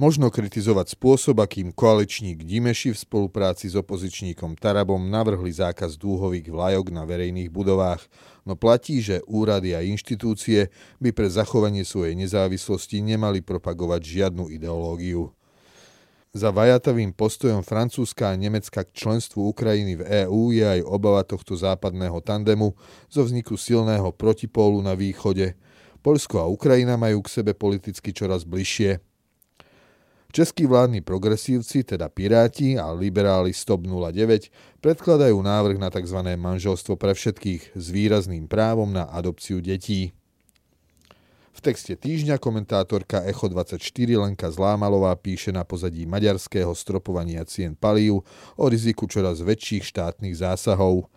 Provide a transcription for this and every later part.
Možno kritizovať spôsob, akým koaličník Dimeši v spolupráci s opozičníkom Tarabom navrhli zákaz dúhových vlajok na verejných budovách, no platí, že úrady a inštitúcie by pre zachovanie svojej nezávislosti nemali propagovať žiadnu ideológiu. Za vajatavým postojom Francúzska a Nemecka k členstvu Ukrajiny v EÚ je aj obava tohto západného tandemu zo vzniku silného protipólu na východe. Polsko a Ukrajina majú k sebe politicky čoraz bližšie – Českí vládni progresívci, teda Piráti a liberáli Stop 09, predkladajú návrh na tzv. manželstvo pre všetkých s výrazným právom na adopciu detí. V texte týždňa komentátorka Echo24 Lenka Zlámalová píše na pozadí maďarského stropovania cien palív o riziku čoraz väčších štátnych zásahov.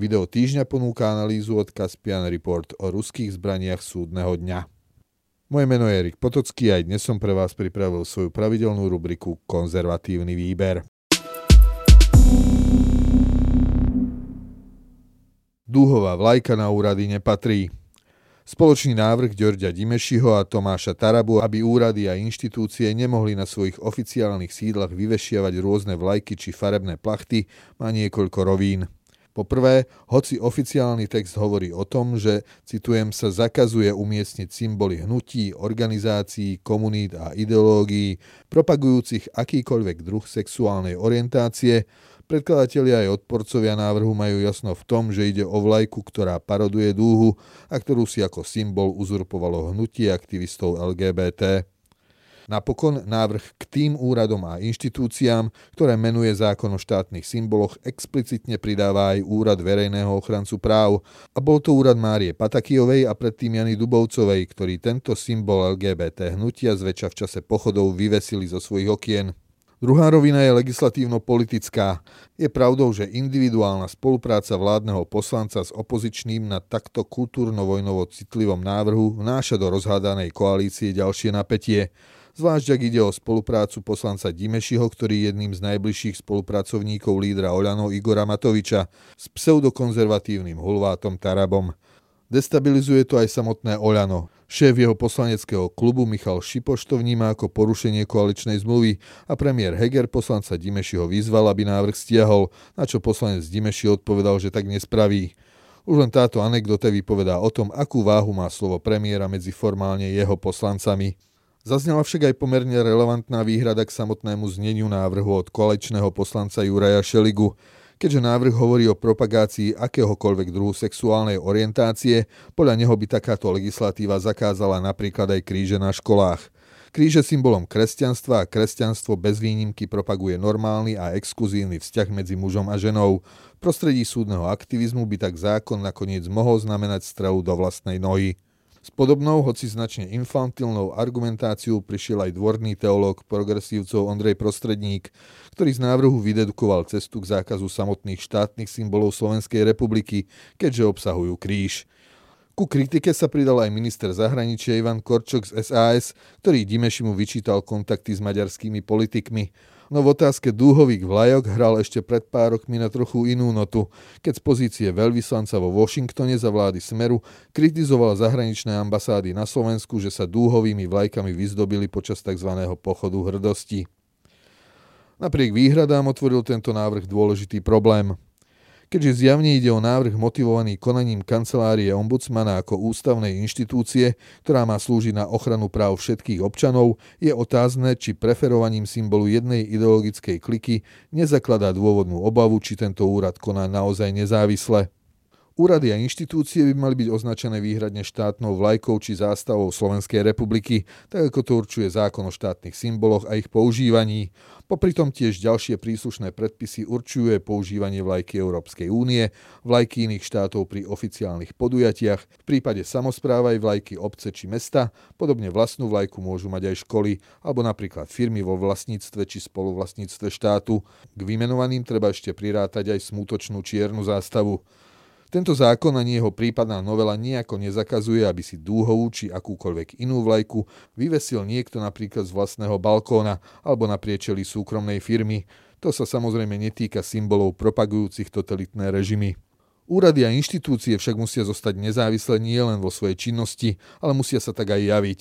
Video týždňa ponúka analýzu od Caspian Report o ruských zbraniach súdneho dňa. Moje meno je Erik Potocký a aj dnes som pre vás pripravil svoju pravidelnú rubriku Konzervatívny výber. Dúhová vlajka na úrady nepatrí. Spoločný návrh Ďorďa Dimešiho a Tomáša Tarabu, aby úrady a inštitúcie nemohli na svojich oficiálnych sídlach vyvešiavať rôzne vlajky či farebné plachty, má niekoľko rovín. Poprvé, hoci oficiálny text hovorí o tom, že, citujem, sa zakazuje umiestniť symboly hnutí, organizácií, komunít a ideológií propagujúcich akýkoľvek druh sexuálnej orientácie, predkladatelia aj odporcovia návrhu majú jasno v tom, že ide o vlajku, ktorá paroduje dúhu a ktorú si ako symbol uzurpovalo hnutie aktivistov LGBT. Napokon návrh k tým úradom a inštitúciám, ktoré menuje zákon o štátnych symboloch, explicitne pridáva aj úrad verejného ochrancu práv. A bol to úrad Márie Patakijovej a predtým Jany Dubovcovej, ktorí tento symbol LGBT hnutia zväčša v čase pochodov vyvesili zo svojich okien. Druhá rovina je legislatívno-politická. Je pravdou, že individuálna spolupráca vládneho poslanca s opozičným na takto kultúrno-vojnovo citlivom návrhu vnáša do rozhádanej koalície ďalšie napätie zvlášť ak ide o spoluprácu poslanca Dimešiho, ktorý je jedným z najbližších spolupracovníkov lídra Oľano Igora Matoviča s pseudokonzervatívnym hulvátom Tarabom. Destabilizuje to aj samotné Oľano. Šéf jeho poslaneckého klubu Michal Šipoš to vníma ako porušenie koaličnej zmluvy a premiér Heger poslanca Dimešiho vyzval, aby návrh stiahol, na čo poslanec Dimeši odpovedal, že tak nespraví. Už len táto anekdota vypovedá o tom, akú váhu má slovo premiéra medzi formálne jeho poslancami. Zaznela však aj pomerne relevantná výhrada k samotnému zneniu návrhu od kolečného poslanca Juraja Šeligu, keďže návrh hovorí o propagácii akéhokoľvek druhu sexuálnej orientácie, podľa neho by takáto legislatíva zakázala napríklad aj kríže na školách. Kríže symbolom kresťanstva a kresťanstvo bez výnimky propaguje normálny a exkluzívny vzťah medzi mužom a ženou. V prostredí súdneho aktivizmu by tak zákon nakoniec mohol znamenať strelu do vlastnej nohy. S podobnou, hoci značne infantilnou argumentáciou prišiel aj dvorný teológ progresívcov Ondrej Prostredník, ktorý z návrhu vydedukoval cestu k zákazu samotných štátnych symbolov Slovenskej republiky, keďže obsahujú kríž. Ku kritike sa pridal aj minister zahraničia Ivan Korčok z SAS, ktorý Dimešimu vyčítal kontakty s maďarskými politikmi no v otázke dúhových vlajok hral ešte pred pár rokmi na trochu inú notu, keď z pozície veľvyslanca vo Washingtone za vlády Smeru kritizoval zahraničné ambasády na Slovensku, že sa dúhovými vlajkami vyzdobili počas tzv. pochodu hrdosti. Napriek výhradám otvoril tento návrh dôležitý problém – keďže zjavne ide o návrh motivovaný konaním kancelárie ombudsmana ako ústavnej inštitúcie, ktorá má slúžiť na ochranu práv všetkých občanov, je otázne, či preferovaním symbolu jednej ideologickej kliky nezakladá dôvodnú obavu, či tento úrad koná naozaj nezávisle. Úrady a inštitúcie by mali byť označené výhradne štátnou vlajkou či zástavou Slovenskej republiky, tak ako to určuje zákon o štátnych symboloch a ich používaní. Popri tom tiež ďalšie príslušné predpisy určuje používanie vlajky Európskej únie, vlajky iných štátov pri oficiálnych podujatiach, v prípade samozpráva aj vlajky obce či mesta, podobne vlastnú vlajku môžu mať aj školy alebo napríklad firmy vo vlastníctve či spoluvlastníctve štátu. K vymenovaným treba ešte prirátať aj smutočnú čiernu zástavu. Tento zákon ani jeho prípadná novela nejako nezakazuje, aby si dúhovú či akúkoľvek inú vlajku vyvesil niekto napríklad z vlastného balkóna alebo na priečeli súkromnej firmy. To sa samozrejme netýka symbolov propagujúcich totalitné režimy. Úrady a inštitúcie však musia zostať nezávislé nielen vo svojej činnosti, ale musia sa tak aj javiť.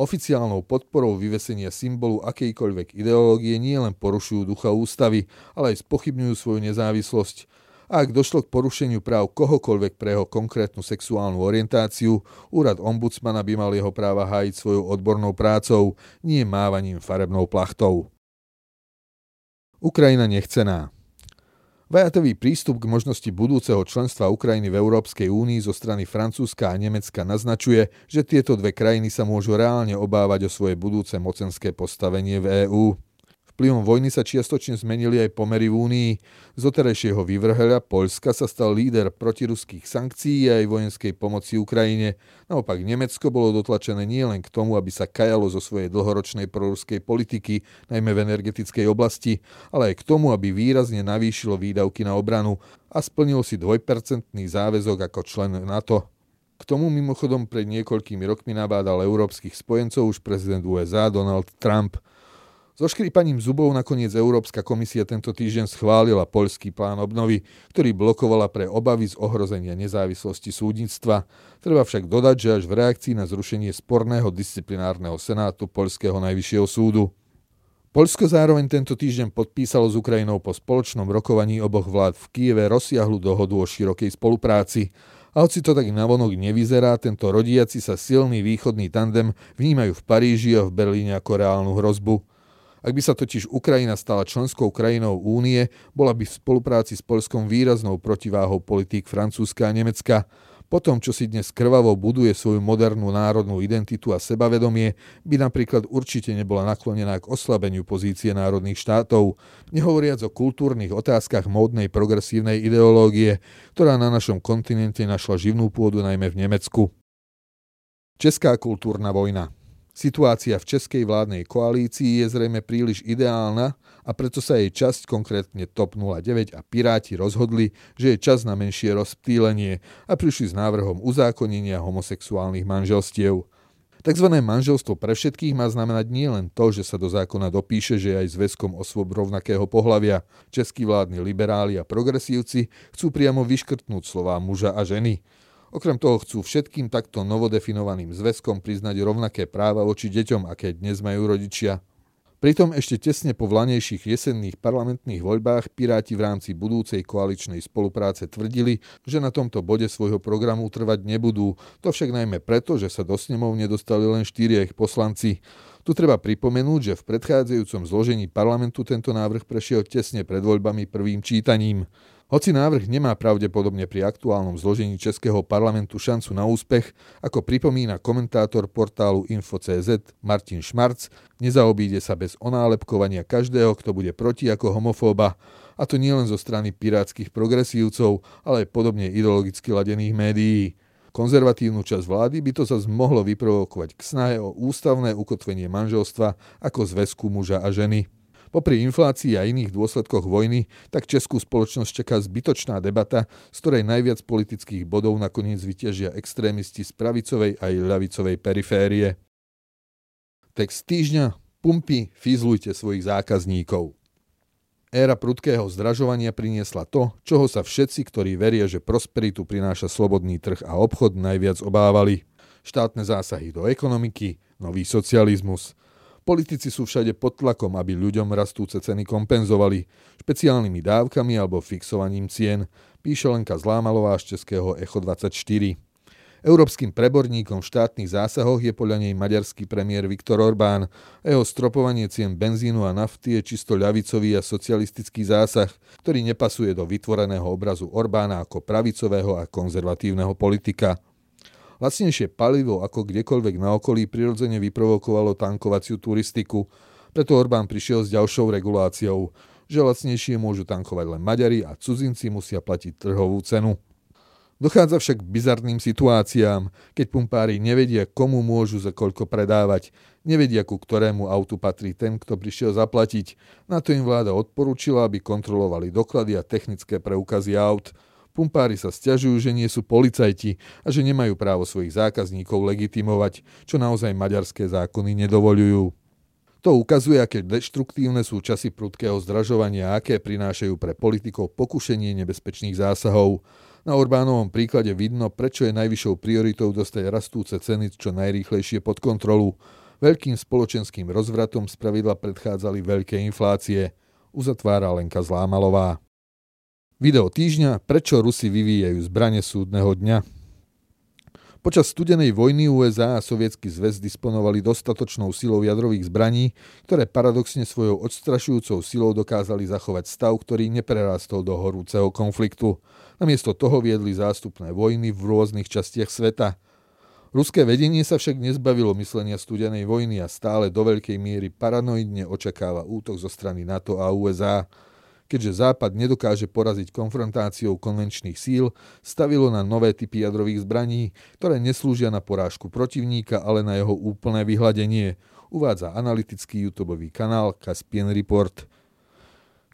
Oficiálnou podporou vyvesenia symbolu akejkoľvek ideológie nie len porušujú ducha ústavy, ale aj spochybňujú svoju nezávislosť. A ak došlo k porušeniu práv kohokoľvek pre jeho konkrétnu sexuálnu orientáciu, úrad ombudsmana by mal jeho práva hájiť svojou odbornou prácou, nie mávaním farebnou plachtou. Ukrajina nechcená. Vajatový prístup k možnosti budúceho členstva Ukrajiny v Európskej únii zo strany Francúzska a Nemecka naznačuje, že tieto dve krajiny sa môžu reálne obávať o svoje budúce mocenské postavenie v EÚ. Vplyvom vojny sa čiastočne zmenili aj pomery v Únii. Z oterejšieho vyvrheľa Poľska sa stal líder protiruských sankcií a aj vojenskej pomoci Ukrajine. Naopak Nemecko bolo dotlačené nielen k tomu, aby sa kajalo zo svojej dlhoročnej proruskej politiky, najmä v energetickej oblasti, ale aj k tomu, aby výrazne navýšilo výdavky na obranu a splnilo si dvojpercentný záväzok ako člen NATO. K tomu mimochodom pred niekoľkými rokmi nabádal európskych spojencov už prezident USA Donald Trump – so škrípaním zubov nakoniec Európska komisia tento týždeň schválila poľský plán obnovy, ktorý blokovala pre obavy z ohrozenia nezávislosti súdnictva. Treba však dodať, že až v reakcii na zrušenie sporného disciplinárneho senátu Poľského najvyššieho súdu. Poľsko zároveň tento týždeň podpísalo s Ukrajinou po spoločnom rokovaní oboch vlád v Kieve rozsiahlu dohodu o širokej spolupráci. A hoci to tak navonok nevyzerá, tento rodiaci sa silný východný tandem vnímajú v Paríži a v Berlíne ako reálnu hrozbu. Ak by sa totiž Ukrajina stala členskou krajinou únie, bola by v spolupráci s Polskom výraznou protiváhou politík Francúzska a Nemecka. Po tom, čo si dnes krvavo buduje svoju modernú národnú identitu a sebavedomie, by napríklad určite nebola naklonená k oslabeniu pozície národných štátov, nehovoriac o kultúrnych otázkach módnej progresívnej ideológie, ktorá na našom kontinente našla živnú pôdu najmä v Nemecku. Česká kultúrna vojna Situácia v českej vládnej koalícii je zrejme príliš ideálna a preto sa jej časť, konkrétne TOP 09 a Piráti rozhodli, že je čas na menšie rozptýlenie a prišli s návrhom uzákonenia homosexuálnych manželstiev. Takzvané manželstvo pre všetkých má znamenať nielen to, že sa do zákona dopíše, že aj zväzkom osôb rovnakého pohľavia. Českí vládni liberáli a progresívci chcú priamo vyškrtnúť slová muža a ženy. Okrem toho chcú všetkým takto novodefinovaným zväzkom priznať rovnaké práva voči deťom, aké dnes majú rodičia. Pritom ešte tesne po vlanejších jesenných parlamentných voľbách Piráti v rámci budúcej koaličnej spolupráce tvrdili, že na tomto bode svojho programu trvať nebudú. To však najmä preto, že sa do snemov nedostali len štyria ich poslanci. Tu treba pripomenúť, že v predchádzajúcom zložení parlamentu tento návrh prešiel tesne pred voľbami prvým čítaním. Hoci návrh nemá pravdepodobne pri aktuálnom zložení Českého parlamentu šancu na úspech, ako pripomína komentátor portálu Info.cz Martin Šmarc, nezaobíde sa bez onálepkovania každého, kto bude proti ako homofóba, a to nielen zo strany pirátskych progresívcov, ale aj podobne ideologicky ladených médií. Konzervatívnu časť vlády by to zase mohlo vyprovokovať k snahe o ústavné ukotvenie manželstva ako zväzku muža a ženy. Popri inflácii a iných dôsledkoch vojny, tak českú spoločnosť čaká zbytočná debata, z ktorej najviac politických bodov nakoniec vyťažia extrémisti z pravicovej aj ľavicovej periférie. Text týždňa Pumpy, fizlujte svojich zákazníkov. Éra prudkého zdražovania priniesla to, čoho sa všetci, ktorí veria, že prosperitu prináša slobodný trh a obchod, najviac obávali. Štátne zásahy do ekonomiky, nový socializmus – Politici sú všade pod tlakom, aby ľuďom rastúce ceny kompenzovali špeciálnymi dávkami alebo fixovaním cien, píše Lenka Zlámalová z českého Echo 24. Európskym preborníkom v štátnych zásahoch je podľa nej maďarský premiér Viktor Orbán jeho stropovanie cien benzínu a nafty je čisto ľavicový a socialistický zásah, ktorý nepasuje do vytvoreného obrazu Orbána ako pravicového a konzervatívneho politika. Lacnejšie palivo ako kdekoľvek na okolí prirodzene vyprovokovalo tankovaciu turistiku, preto Orbán prišiel s ďalšou reguláciou, že lacnejšie môžu tankovať len Maďari a cudzinci musia platiť trhovú cenu. Dochádza však k bizarným situáciám, keď pumpári nevedia, komu môžu za koľko predávať, nevedia, ku ktorému autu patrí ten, kto prišiel zaplatiť. Na to im vláda odporúčila, aby kontrolovali doklady a technické preukazy aut – Pumpári sa stiažujú, že nie sú policajti a že nemajú právo svojich zákazníkov legitimovať, čo naozaj maďarské zákony nedovolujú. To ukazuje, aké deštruktívne sú časy prudkého zdražovania a aké prinášajú pre politikov pokušenie nebezpečných zásahov. Na Orbánovom príklade vidno, prečo je najvyššou prioritou dostať rastúce ceny čo najrýchlejšie pod kontrolu. Veľkým spoločenským rozvratom spravidla predchádzali veľké inflácie, uzatvára Lenka Zlámalová. Video týždňa Prečo Rusi vyvíjajú zbranie súdneho dňa Počas studenej vojny USA a Sovietsky zväz disponovali dostatočnou silou jadrových zbraní, ktoré paradoxne svojou odstrašujúcou silou dokázali zachovať stav, ktorý neprerastol do horúceho konfliktu. Namiesto toho viedli zástupné vojny v rôznych častiach sveta. Ruské vedenie sa však nezbavilo myslenia studenej vojny a stále do veľkej miery paranoidne očakáva útok zo strany NATO a USA keďže Západ nedokáže poraziť konfrontáciou konvenčných síl, stavilo na nové typy jadrových zbraní, ktoré neslúžia na porážku protivníka, ale na jeho úplné vyhladenie, uvádza analytický YouTube kanál Caspian Report.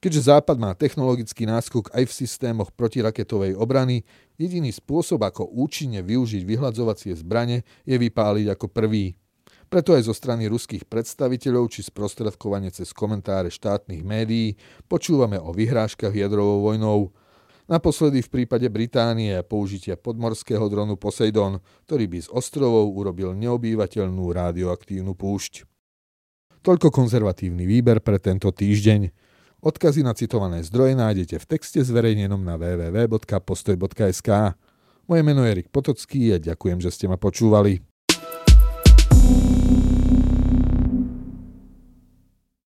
Keďže Západ má technologický náskok aj v systémoch protiraketovej obrany, jediný spôsob, ako účinne využiť vyhladzovacie zbrane, je vypáliť ako prvý. Preto aj zo strany ruských predstaviteľov či sprostredkovanie cez komentáre štátnych médií počúvame o vyhrážkach jadrovou vojnou. Naposledy v prípade Británie použitia podmorského dronu Poseidon, ktorý by z ostrovov urobil neobývateľnú radioaktívnu púšť. Toľko konzervatívny výber pre tento týždeň. Odkazy na citované zdroje nájdete v texte zverejnenom na www.postoj.sk. Moje meno je Erik Potocký a ďakujem, že ste ma počúvali.